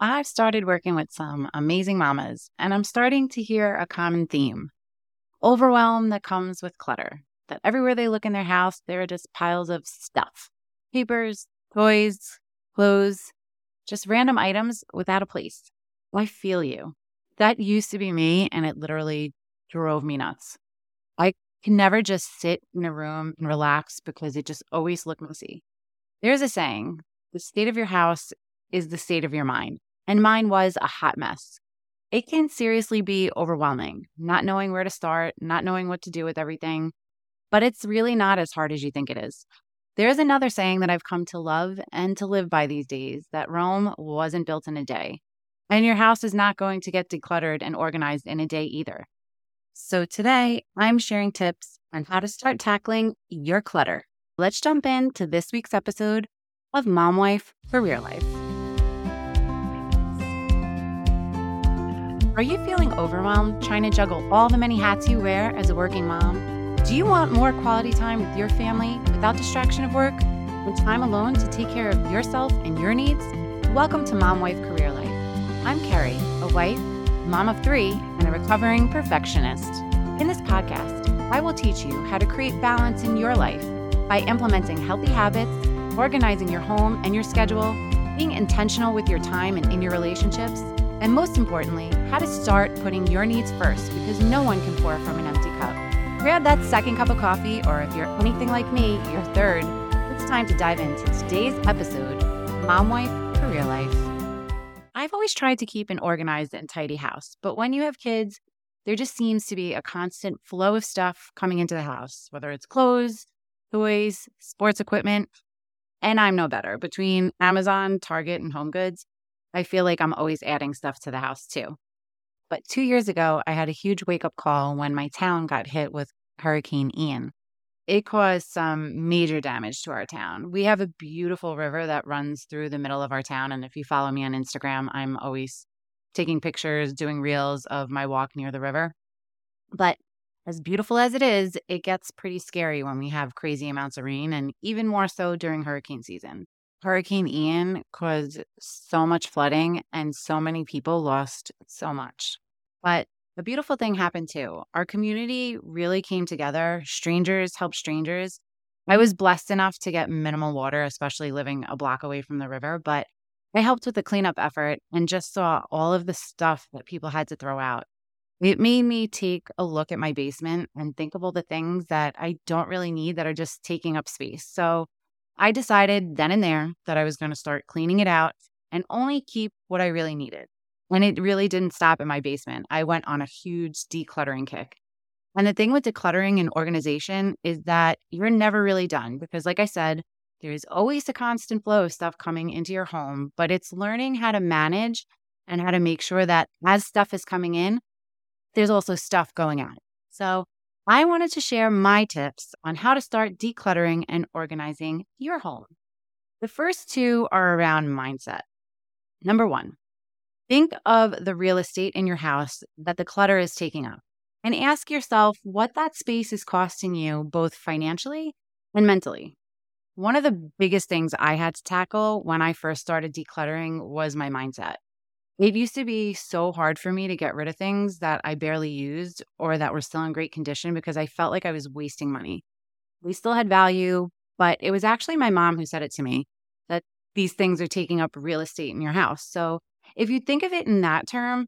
I've started working with some amazing mamas, and I'm starting to hear a common theme overwhelm that comes with clutter. That everywhere they look in their house, there are just piles of stuff papers, toys, clothes, just random items without a place. I feel you. That used to be me, and it literally drove me nuts. I can never just sit in a room and relax because it just always looked messy. There's a saying the state of your house is the state of your mind, and mine was a hot mess. It can seriously be overwhelming, not knowing where to start, not knowing what to do with everything, but it's really not as hard as you think it is. There's another saying that I've come to love and to live by these days that Rome wasn't built in a day. And your house is not going to get decluttered and organized in a day either. So today, I'm sharing tips on how to start tackling your clutter. Let's jump into this week's episode of Mom Wife Career Life. Are you feeling overwhelmed trying to juggle all the many hats you wear as a working mom? Do you want more quality time with your family without distraction of work and time alone to take care of yourself and your needs? Welcome to Mom Wife Career Life. I'm Kerri, a wife, mom of three, and a recovering perfectionist. In this podcast, I will teach you how to create balance in your life by implementing healthy habits, organizing your home and your schedule, being intentional with your time and in your relationships, and most importantly, how to start putting your needs first because no one can pour from an empty cup. Grab that second cup of coffee, or if you're anything like me, your third. It's time to dive into today's episode Mom Wife Career Life. I've always tried to keep an organized and tidy house, but when you have kids, there just seems to be a constant flow of stuff coming into the house, whether it's clothes, toys, sports equipment. And I'm no better. Between Amazon, Target, and Home Goods, I feel like I'm always adding stuff to the house too. But two years ago, I had a huge wake up call when my town got hit with Hurricane Ian. It caused some major damage to our town. We have a beautiful river that runs through the middle of our town. And if you follow me on Instagram, I'm always taking pictures, doing reels of my walk near the river. But as beautiful as it is, it gets pretty scary when we have crazy amounts of rain, and even more so during hurricane season. Hurricane Ian caused so much flooding, and so many people lost so much. But a beautiful thing happened too. Our community really came together. Strangers helped strangers. I mm-hmm. was blessed enough to get minimal water, especially living a block away from the river, but I helped with the cleanup effort and just saw all of the stuff that people had to throw out. It made me take a look at my basement and think of all the things that I don't really need that are just taking up space. So I decided then and there that I was going to start cleaning it out and only keep what I really needed. And it really didn't stop in my basement. I went on a huge decluttering kick. And the thing with decluttering and organization is that you're never really done because, like I said, there's always a constant flow of stuff coming into your home, but it's learning how to manage and how to make sure that as stuff is coming in, there's also stuff going out. So I wanted to share my tips on how to start decluttering and organizing your home. The first two are around mindset. Number one, think of the real estate in your house that the clutter is taking up and ask yourself what that space is costing you both financially and mentally. One of the biggest things I had to tackle when I first started decluttering was my mindset. It used to be so hard for me to get rid of things that I barely used or that were still in great condition because I felt like I was wasting money. We still had value, but it was actually my mom who said it to me that these things are taking up real estate in your house. So if you think of it in that term,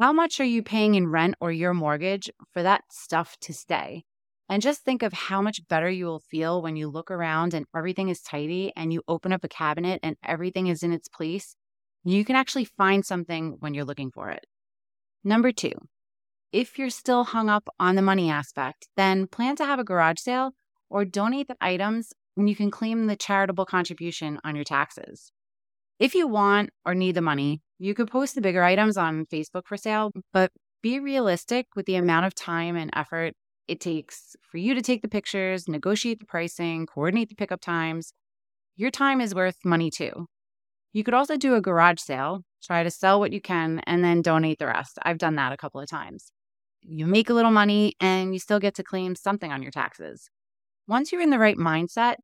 how much are you paying in rent or your mortgage for that stuff to stay? And just think of how much better you will feel when you look around and everything is tidy and you open up a cabinet and everything is in its place you can actually find something when you're looking for it. Number two, if you're still hung up on the money aspect, then plan to have a garage sale or donate the items and you can claim the charitable contribution on your taxes. If you want or need the money, you could post the bigger items on Facebook for sale, but be realistic with the amount of time and effort it takes for you to take the pictures, negotiate the pricing, coordinate the pickup times. Your time is worth money too. You could also do a garage sale, try to sell what you can, and then donate the rest. I've done that a couple of times. You make a little money and you still get to claim something on your taxes. Once you're in the right mindset,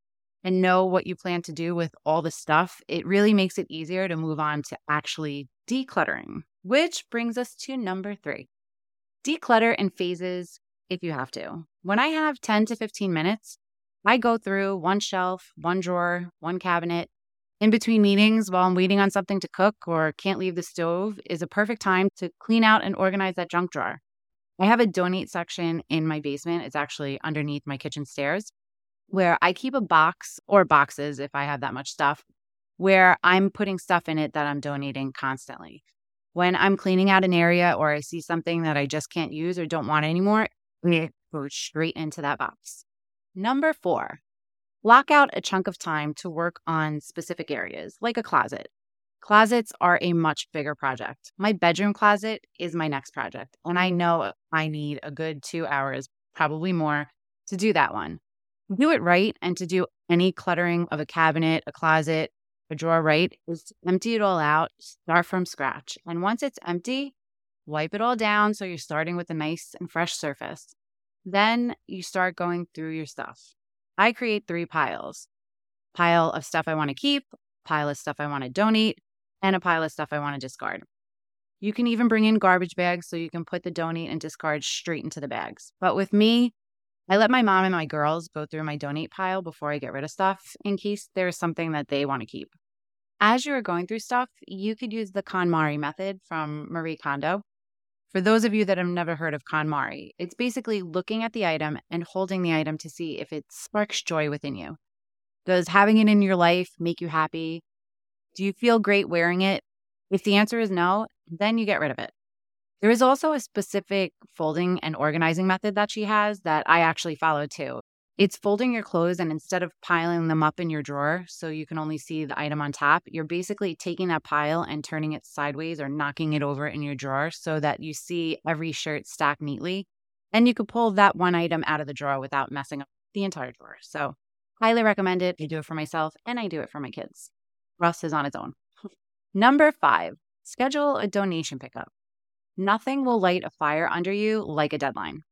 and know what you plan to do with all the stuff, it really makes it easier to move on to actually decluttering. Which brings us to number three declutter in phases if you have to. When I have 10 to 15 minutes, I go through one shelf, one drawer, one cabinet. In between meetings, while I'm waiting on something to cook or can't leave the stove, is a perfect time to clean out and organize that junk drawer. I have a donate section in my basement. It's actually underneath my kitchen stairs where I keep a box or boxes if I have that much stuff where I'm putting stuff in it that I'm donating constantly. When I'm cleaning out an area or I see something that I just can't use or don't want anymore, it goes straight into that box. Number four, block out a chunk of time to work on specific areas, like a closet. Closets are a much bigger project. My bedroom closet is my next project, and I know I need a good two hours, probably more, to do that one. Do it right, and to do any cluttering of a cabinet, a closet, a drawer right is to empty it all out, start from scratch. And once it's empty, wipe it all down so you're starting with a nice and fresh surface. Then you start going through your stuff. I create three piles pile of stuff I want to keep, pile of stuff I want to donate, and a pile of stuff I want to discard. You can even bring in garbage bags so you can put the donate and discard straight into the bags. But with me, I let my mom and my girls go through my donate pile before I get rid of stuff in case there's something that they want to keep. As you are going through stuff, you could use the KonMari method from Marie Kondo. For those of you that have never heard of KonMari, it's basically looking at the item and holding the item to see if it sparks joy within you. Does having it in your life make you happy? Do you feel great wearing it? If the answer is no, then you get rid of it. There is also a specific folding and organizing method that she has that I actually follow too. It's folding your clothes and instead of piling them up in your drawer so you can only see the item on top, you're basically taking that pile and turning it sideways or knocking it over in your drawer so that you see every shirt stacked neatly. And you could pull that one item out of the drawer without messing up the entire drawer. So, highly recommend it. I do it for myself and I do it for my kids. Russ is on his own. Number five, schedule a donation pickup. Nothing will light a fire under you like a deadline.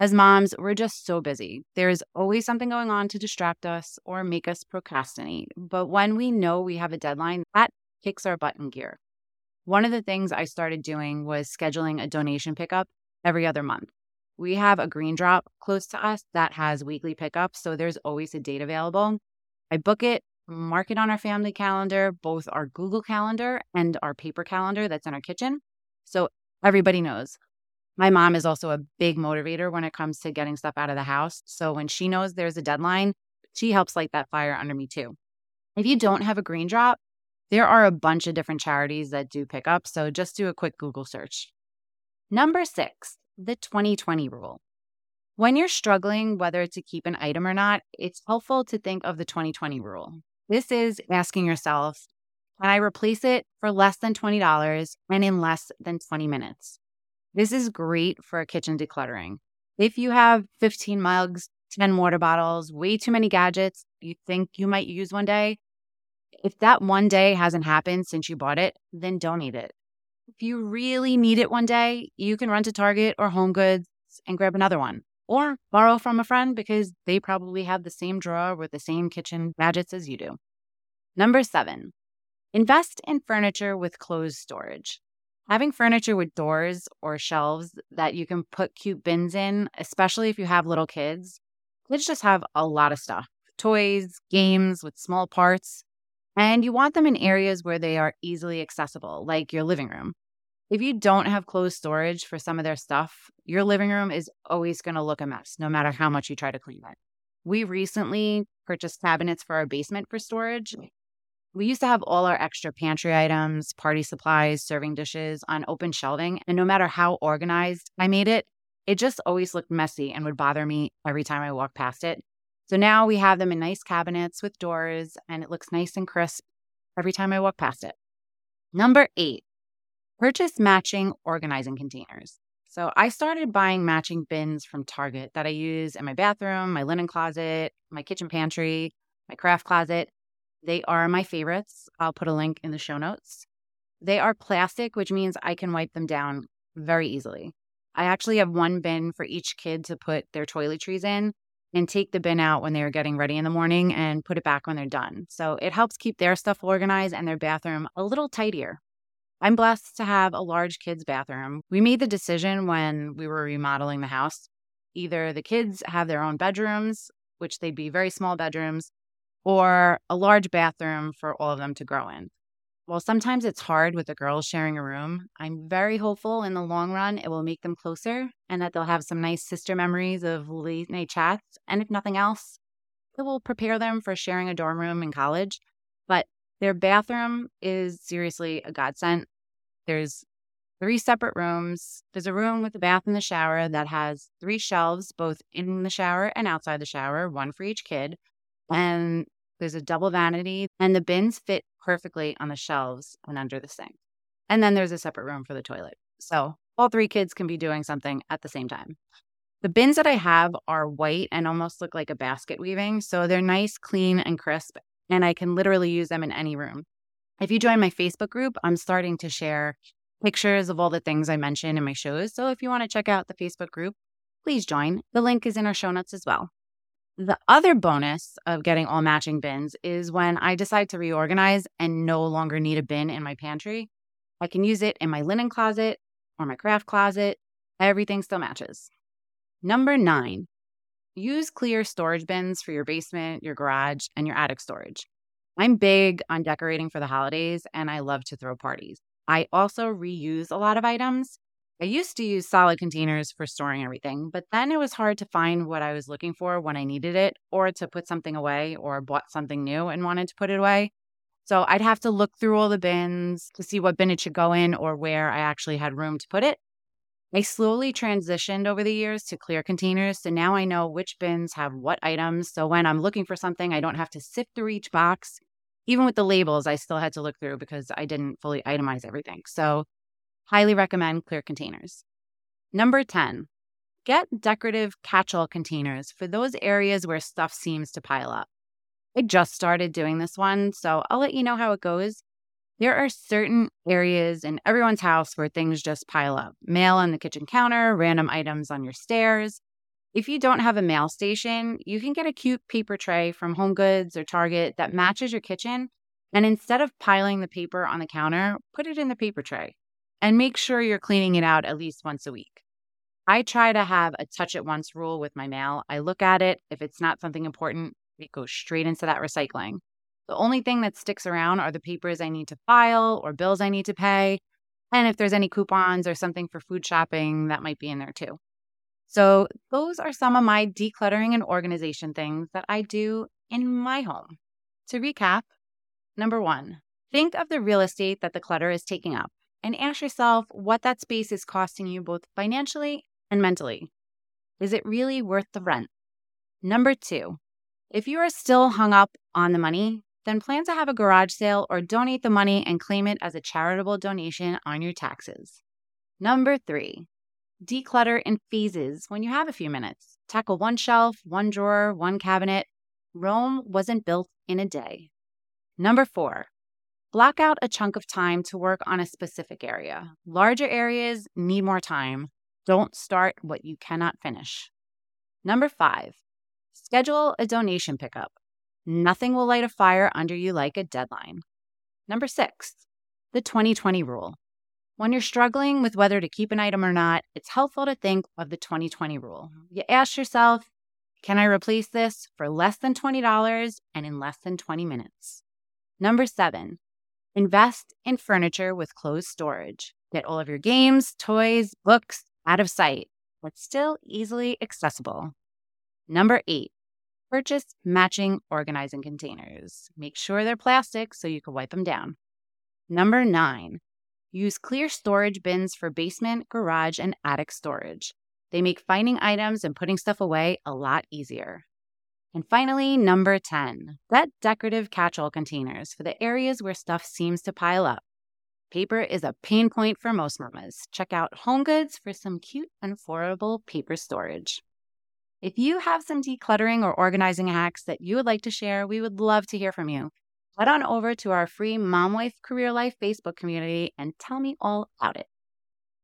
As moms, we're just so busy. There's always something going on to distract us or make us procrastinate. But when we know we have a deadline, that kicks our butt in gear. One of the things I started doing was scheduling a donation pickup every other month. We have a green drop close to us that has weekly pickups, so there's always a date available. I book it, mark it on our family calendar, both our Google Calendar and our paper calendar that's in our kitchen. So everybody knows my mom is also a big motivator when it comes to getting stuff out of the house. So when she knows there's a deadline, she helps light that fire under me too. If you don't have a green drop, there are a bunch of different charities that do pick up. So just do a quick Google search. Number six, the 2020 rule. When you're struggling whether to keep an item or not, it's helpful to think of the 2020 rule. This is asking yourself, can I replace it for less than $20 and in less than 20 minutes? This is great for kitchen decluttering. If you have 15 mugs, 10 water bottles, way too many gadgets you think you might use one day, if that one day hasn't happened since you bought it, then don't donate it. If you really need it one day, you can run to Target or Home Goods and grab another one or borrow from a friend because they probably have the same drawer with the same kitchen gadgets as you do. Number seven, invest in furniture with closed storage. Having furniture with doors or shelves that you can put cute bins in, especially if you have little kids, kids just have a lot of stuff toys, games with small parts, and you want them in areas where they are easily accessible, like your living room. If you don't have closed storage for some of their stuff, your living room is always going to look a mess, no matter how much you try to clean it. We recently purchased cabinets for our basement for storage, we used to have all our extra pantry items, party supplies, serving dishes on open shelving. And no matter how organized I made it, it just always looked messy and would bother me every time I walked past it. So now we have them in nice cabinets with doors and it looks nice and crisp every time I walk past it. Number eight, purchase matching organizing containers. So I started buying matching bins from Target that I use in my bathroom, my linen closet, my kitchen pantry, my craft closet. They are my favorites. I'll put a link in the show notes. They are plastic, which means I can wipe them down very easily. I actually have one bin for each kid to put their toiletries in. and take the bin out when they are getting ready in the morning and put it back when they're done. So it helps keep their stuff organized and their bathroom a little tidier. I'm blessed to have a large kids' bathroom. We made the decision when we were remodeling the house. Either the kids have their own bedrooms, which they'd be very small bedrooms, or a large bathroom for all of them to grow in. While sometimes it's hard with the girls sharing a room, I'm very hopeful in the long run it will make them closer and that they'll have some nice sister memories of late night chats. And if nothing else, it will prepare them for sharing a dorm room in college. But their bathroom is seriously a godsend. There's three separate rooms. There's a room with a bath and the shower that has three shelves, both in the shower and outside the shower, one for each kid. And there's a double vanity, and the bins fit perfectly on the shelves and under the sink. And then there's a separate room for the toilet. So all three kids can be doing something at the same time. The bins that I have are white and almost look like a basket weaving. So they're nice, clean, and crisp, and I can literally use them in any room. If you join my Facebook group, I'm starting to share pictures of all the things I mention in my shows. So if you want to check out the Facebook group, please join. The link is in our show notes as well. The other bonus of getting all matching bins is when I decide to reorganize and no longer need a bin in my pantry. I can use it in my linen closet or my craft closet. Everything still matches. Number nine, use clear storage bins for your basement, your garage, and your attic storage. I'm big on decorating for the holidays and I love to throw parties. I also reuse a lot of items I used to use solid containers for storing everything, but then it was hard to find what I was looking for when I needed it or to put something away or bought something new and wanted to put it away. So I'd have to look through all the bins to see what bin it should go in or where I actually had room to put it. I slowly transitioned over the years to clear containers. So now I know which bins have what items. So when I'm looking for something, I don't have to sift through each box. Even with the labels, I still had to look through because I didn't fully itemize everything. So Highly recommend clear containers. Number 10, get decorative catch all containers for those areas where stuff seems to pile up. I just started doing this one, so I'll let you know how it goes. There are certain areas in everyone's house where things just pile up mail on the kitchen counter, random items on your stairs. If you don't have a mail station, you can get a cute paper tray from Home Goods or Target that matches your kitchen. And instead of piling the paper on the counter, put it in the paper tray and make sure you're cleaning it out at least once a week. I try to have a touch it once rule with my mail. I look at it. If it's not something important, it goes straight into that recycling. The only thing that sticks around are the papers I need to file or bills I need to pay. And if there's any coupons or something for food shopping, that might be in there too. So, those are some of my decluttering and organization things that I do in my home. To recap, number one, think of the real estate that the clutter is taking up and ask yourself what that space is costing you both financially and mentally. Is it really worth the rent? Number two, if you are still hung up on the money, then plan to have a garage sale or donate the money and claim it as a charitable donation on your taxes. Number three, declutter in phases when you have a few minutes. Tackle one shelf, one drawer, one cabinet. Rome wasn't built in a day. Number four, Block out a chunk of time to work on a specific area. Larger areas need more time. Don't start what you cannot finish. Number five, schedule a donation pickup. Nothing will light a fire under you like a deadline. Number six, the 2020 rule. When you're struggling with whether to keep an item or not, it's helpful to think of the 2020 rule. You ask yourself, can I replace this for less than $20 and in less than 20 minutes? Number seven, Invest in furniture with closed storage. Get all of your games, toys, books out of sight, but still easily accessible. Number eight, purchase matching organizing containers. Make sure they're plastic so you can wipe them down. Number nine, use clear storage bins for basement, garage, and attic storage. They make finding items and putting stuff away a lot easier. And finally, number 10, get decorative catch all containers for the areas where stuff seems to pile up. Paper is a pain point for most mamas. Check out Home Goods for some cute and affordable paper storage. If you have some decluttering or organizing hacks that you would like to share, we would love to hear from you. Head on over to our free Mom Wife Career Life Facebook community and tell me all about it.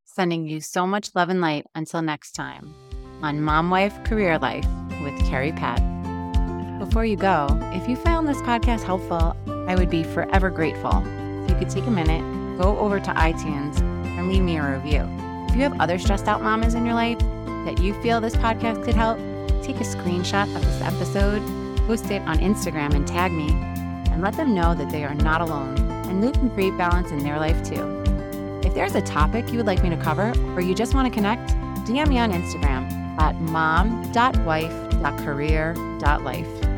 Sending you so much love and light until next time on Mom Wife Career Life with Kerri Pat. Before you go, if you found this podcast helpful, I would be forever grateful. If you could take a minute, go over to iTunes and leave me a review. If you have other stressed out mamas in your life that you feel this podcast could help, take a screenshot of this episode, post it on Instagram and tag me, and let them know that they are not alone and they can create balance in their life too. If there's a topic you would like me to cover or you just want to connect, DM me on Instagram at mom.wife.career.life.